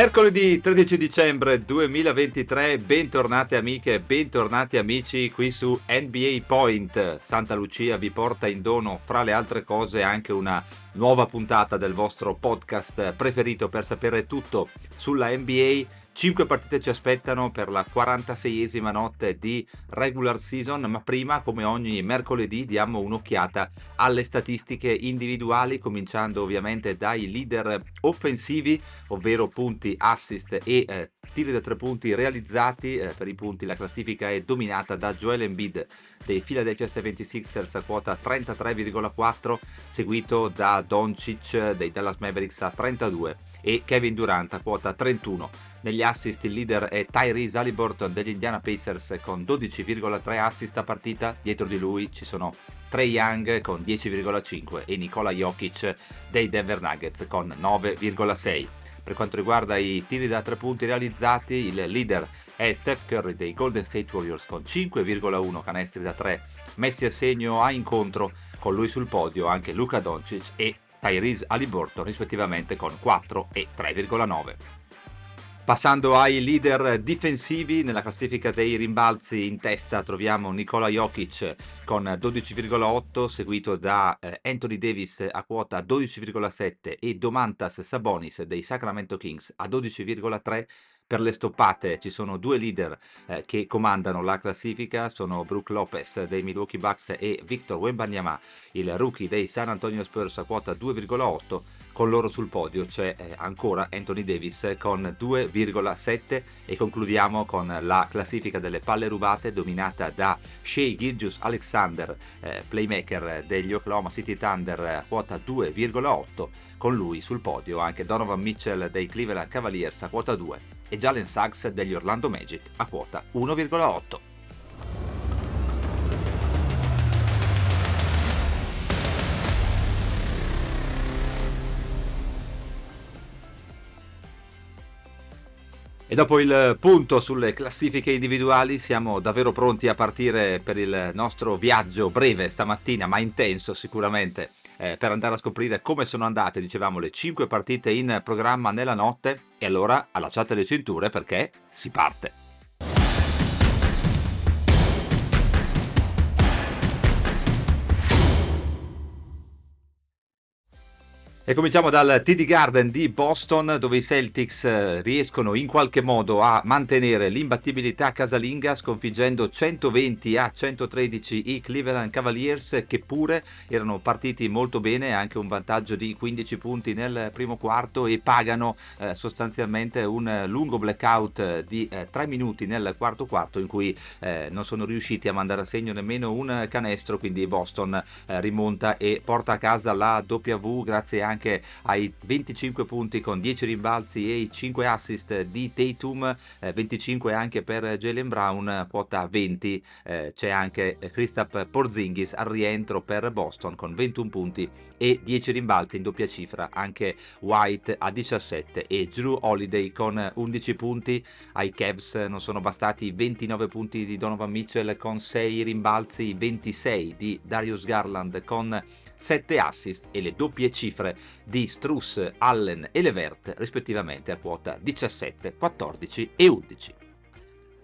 Mercoledì 13 dicembre 2023, bentornate amiche, bentornati amici qui su NBA Point. Santa Lucia vi porta in dono, fra le altre cose, anche una nuova puntata del vostro podcast preferito per sapere tutto sulla NBA 5 partite ci aspettano per la 46esima notte di regular season, ma prima, come ogni mercoledì, diamo un'occhiata alle statistiche individuali, cominciando ovviamente dai leader offensivi, ovvero punti, assist e eh, tiri da tre punti realizzati. Eh, per i punti la classifica è dominata da Joel Embiid dei Philadelphia 76ers a quota 33,4, seguito da Doncic dei Dallas Mavericks a 32 e Kevin Durant a quota 31. Negli assist il leader è Tyrese Halliburton degli Indiana Pacers con 12,3 assist a partita, dietro di lui ci sono Trey Young con 10,5 e Nikola Jokic dei Denver Nuggets con 9,6. Per quanto riguarda i tiri da tre punti realizzati, il leader è Steph Curry dei Golden State Warriors con 5,1 canestri da 3 messi a segno a incontro con lui sul podio anche Luca Doncic e Tyrese Halliburton rispettivamente con 4 e 3,9. Passando ai leader difensivi, nella classifica dei rimbalzi in testa troviamo Nikola Jokic con 12,8, seguito da eh, Anthony Davis a quota 12,7 e Domantas Sabonis dei Sacramento Kings a 12,3 per le stoppate ci sono due leader eh, che comandano la classifica, sono Brook Lopez dei Milwaukee Bucks e Victor Wembanyama, il rookie dei San Antonio Spurs a quota 2,8. Con loro sul podio c'è eh, ancora Anthony Davis con 2,7 e concludiamo con la classifica delle palle rubate dominata da Shea Gilgius Alexander, eh, playmaker degli Oklahoma City Thunder a quota 2,8. Con lui sul podio anche Donovan Mitchell dei Cleveland Cavaliers a quota 2 e Jalen Suggs degli Orlando Magic a quota 1,8. E dopo il punto sulle classifiche individuali siamo davvero pronti a partire per il nostro viaggio breve stamattina, ma intenso sicuramente, eh, per andare a scoprire come sono andate, dicevamo, le 5 partite in programma nella notte. E allora allacciate le cinture perché si parte. E cominciamo dal TD Garden di Boston dove i Celtics eh, riescono in qualche modo a mantenere l'imbattibilità casalinga sconfiggendo 120 a 113 i Cleveland Cavaliers che pure erano partiti molto bene, anche un vantaggio di 15 punti nel primo quarto e pagano eh, sostanzialmente un lungo blackout di eh, 3 minuti nel quarto quarto in cui eh, non sono riusciti a mandare a segno nemmeno un canestro, quindi Boston eh, rimonta e porta a casa la W grazie anche anche ai 25 punti con 10 rimbalzi e i 5 assist di Tatum, eh, 25 anche per Jalen Brown, quota 20 eh, c'è anche Kristaps Porzingis al rientro per Boston con 21 punti e 10 rimbalzi in doppia cifra, anche White a 17 e Drew Holiday con 11 punti, ai Cavs non sono bastati 29 punti di Donovan Mitchell con 6 rimbalzi, 26 di Darius Garland con 7 assist e le doppie cifre di Struss, Allen e Levert rispettivamente a quota 17, 14 e 11.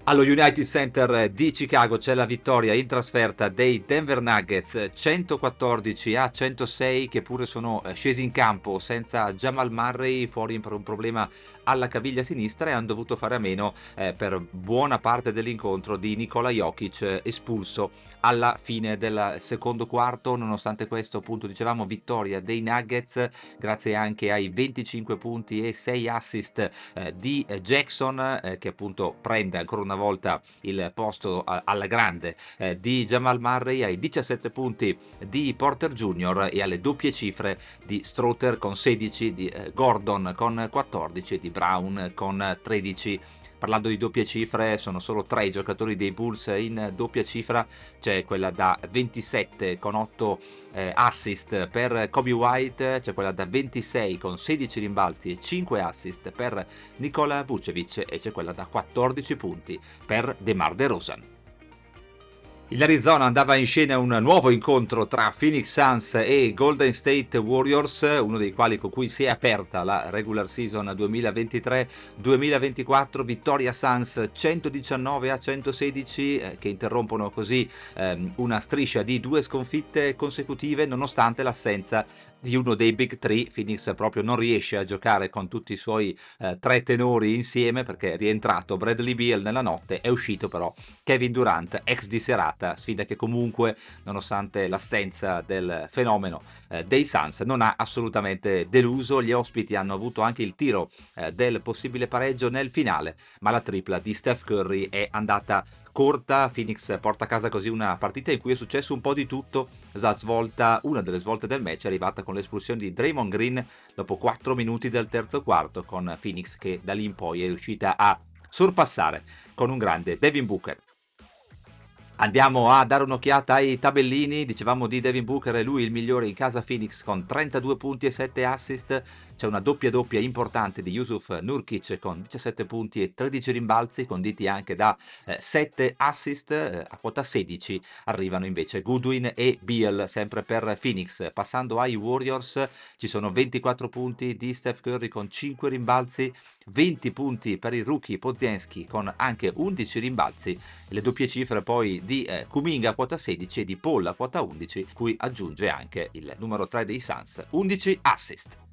Allo United Center di Chicago c'è la vittoria in trasferta dei Denver Nuggets 114 a 106 che pure sono eh, scesi in campo senza Jamal Murray fuori per un problema alla caviglia sinistra e hanno dovuto fare a meno eh, per buona parte dell'incontro di Nikola Jokic eh, espulso alla fine del secondo quarto. Nonostante questo appunto dicevamo vittoria dei Nuggets grazie anche ai 25 punti e 6 assist eh, di Jackson eh, che appunto prende ancora una volta il posto alla grande eh, di Jamal Murray, ai 17 punti di Porter Jr. e alle doppie cifre di Strother con 16, di eh, Gordon con 14 e di Brown con 13 parlando di doppie cifre, sono solo tre i giocatori dei Bulls in doppia cifra, c'è quella da 27 con 8 eh, assist per Kobe White, c'è quella da 26 con 16 rimbalzi e 5 assist per Nikola Vucevic e c'è quella da 14 punti per DeMar DeRozan. In Arizona andava in scena un nuovo incontro tra Phoenix Suns e Golden State Warriors, uno dei quali con cui si è aperta la regular season 2023-2024, vittoria Suns 119 a 116 eh, che interrompono così ehm, una striscia di due sconfitte consecutive nonostante l'assenza di uno dei Big Three. Phoenix proprio non riesce a giocare con tutti i suoi eh, tre tenori insieme perché è rientrato Bradley Beal nella notte, è uscito però Kevin Durant, ex di serata, sfida che comunque nonostante l'assenza del fenomeno eh, dei Suns non ha assolutamente deluso. Gli ospiti hanno avuto anche il tiro eh, del possibile pareggio nel finale, ma la tripla di Steph Curry è andata corta, Phoenix porta a casa così una partita in cui è successo un po' di tutto. La svolta, una delle svolte del match è arrivata con l'espulsione di Draymond Green dopo 4 minuti del terzo quarto, con Phoenix che da lì in poi è riuscita a sorpassare con un grande Devin Booker. Andiamo a dare un'occhiata ai tabellini, dicevamo di Devin Booker, è lui il migliore in casa Phoenix con 32 punti e 7 assist, c'è una doppia doppia importante di Yusuf Nurkic con 17 punti e 13 rimbalzi, conditi anche da eh, 7 assist. Eh, a quota 16 arrivano invece Goodwin e Beal, sempre per Phoenix. Passando ai Warriors, ci sono 24 punti di Steph Curry con 5 rimbalzi. 20 punti per il rookie Pozienski con anche 11 rimbalzi, le doppie cifre poi di eh, Kuminga a quota 16 e di Paul a quota 11, cui aggiunge anche il numero 3 dei Suns, 11 assist.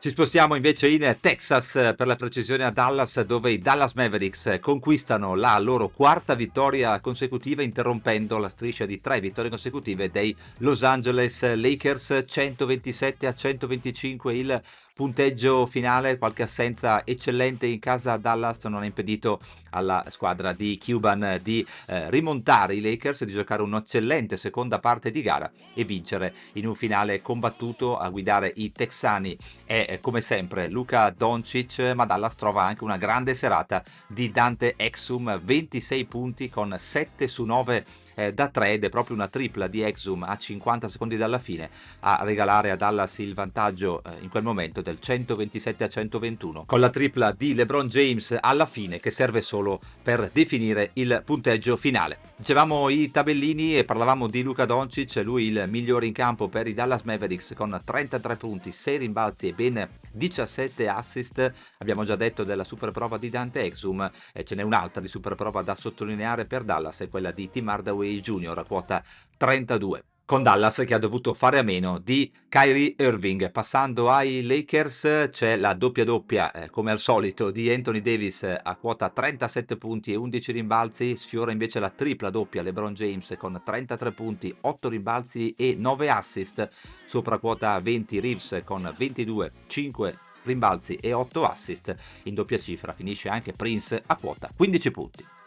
Ci spostiamo invece in Texas, per la precisione a Dallas, dove i Dallas Mavericks conquistano la loro quarta vittoria consecutiva, interrompendo la striscia di tre vittorie consecutive dei Los Angeles Lakers 127 a 125 il punteggio finale, qualche assenza eccellente in casa Dallas non ha impedito alla squadra di Cuban di eh, rimontare i Lakers, di giocare un'eccellente seconda parte di gara e vincere in un finale combattuto a guidare i texani. È eh, come sempre Luca Doncic, ma Dallas trova anche una grande serata di Dante Exum, 26 punti con 7 su 9 eh, da 3 ed è proprio una tripla di Exum a 50 secondi dalla fine a regalare a Dallas il vantaggio eh, in quel momento del 127 a 121 con la tripla di LeBron James alla fine che serve solo per definire il punteggio finale. Dicevamo i tabellini e parlavamo di Luca Doncic, lui il migliore in campo per i Dallas Mavericks con 33 punti, 6 rimbalzi e ben 17 assist. Abbiamo già detto della super prova di Dante Exum e ce n'è un'altra di super prova da sottolineare per Dallas, è quella di Tim Hardaway Jr. a quota 32 con Dallas che ha dovuto fare a meno di Kyrie Irving. Passando ai Lakers c'è la doppia doppia, eh, come al solito, di Anthony Davis a quota 37 punti e 11 rimbalzi. Sfiora invece la tripla doppia LeBron James con 33 punti, 8 rimbalzi e 9 assist. Sopra quota 20 Reeves con 22, 5 rimbalzi e 8 assist. In doppia cifra finisce anche Prince a quota 15 punti.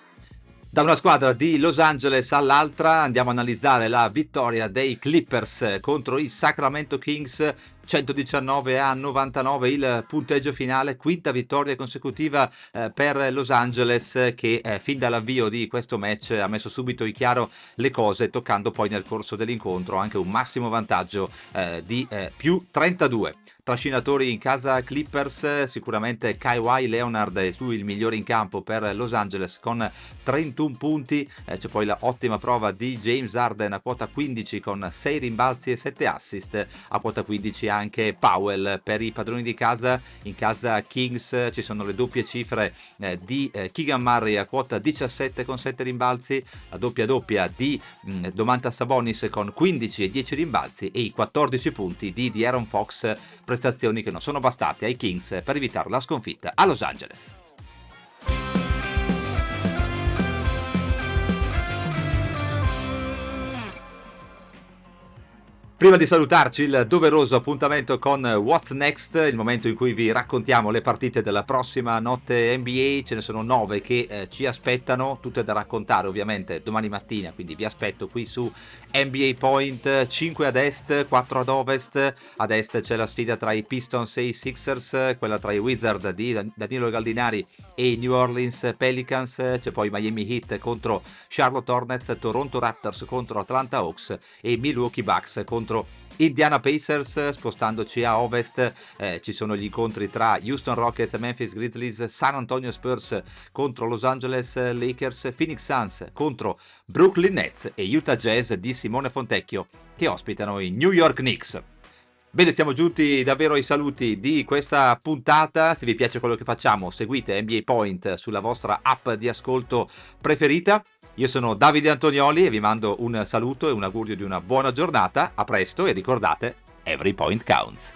Da una squadra di Los Angeles all'altra andiamo a analizzare la vittoria dei Clippers contro i Sacramento Kings 119 a 99 il punteggio finale, quinta vittoria consecutiva eh, per Los Angeles che eh, fin dall'avvio di questo match ha messo subito in chiaro le cose toccando poi nel corso dell'incontro anche un massimo vantaggio eh, di più 32 trascinatori in casa Clippers, sicuramente Kawhi Leonard è lui il migliore in campo per Los Angeles con 31 punti, c'è poi l'ottima prova di James Harden a quota 15 con 6 rimbalzi e 7 assist, a quota 15 anche Powell per i padroni di casa, in casa Kings ci sono le doppie cifre eh, di eh, Keegan Murray a quota 17 con 7 rimbalzi, la doppia doppia di mh, mm, Domantas Sabonis con 15 e 10 rimbalzi e i 14 punti di Aaron Fox prestazioni che non sono bastate ai Kings per evitare la sconfitta a Los Angeles. Prima di salutarci, il doveroso appuntamento con What's Next, il momento in cui vi raccontiamo le partite della prossima notte NBA. Ce ne sono nove che eh, ci aspettano, tutte da raccontare ovviamente domani mattina, quindi vi aspetto qui su NBA Point, 5 ad est, 4 ad ovest. Ad est c'è la sfida tra i Pistons e i Sixers, quella tra i Wizard di Danilo Galdinari e i New Orleans Pelicans. C'è poi Miami Heat contro Charlotte Hornets, Toronto Raptors contro Atlanta Hawks e Milwaukee Bucks contro contro Indiana Pacers, spostandoci a ovest eh, ci sono gli incontri tra Houston Rockets, Memphis Grizzlies, San Antonio Spurs contro Los Angeles Lakers, Phoenix Suns contro Brooklyn Nets e Utah Jazz di Simone Fontecchio che ospitano i New York Knicks. Bene, stiamo giunti davvero ai saluti di questa puntata. Se vi piace quello che facciamo, seguite NBA Point sulla vostra app di ascolto preferita. Io sono Davide Antonioli e vi mando un saluto e un augurio di una buona giornata. A presto e ricordate, every point counts.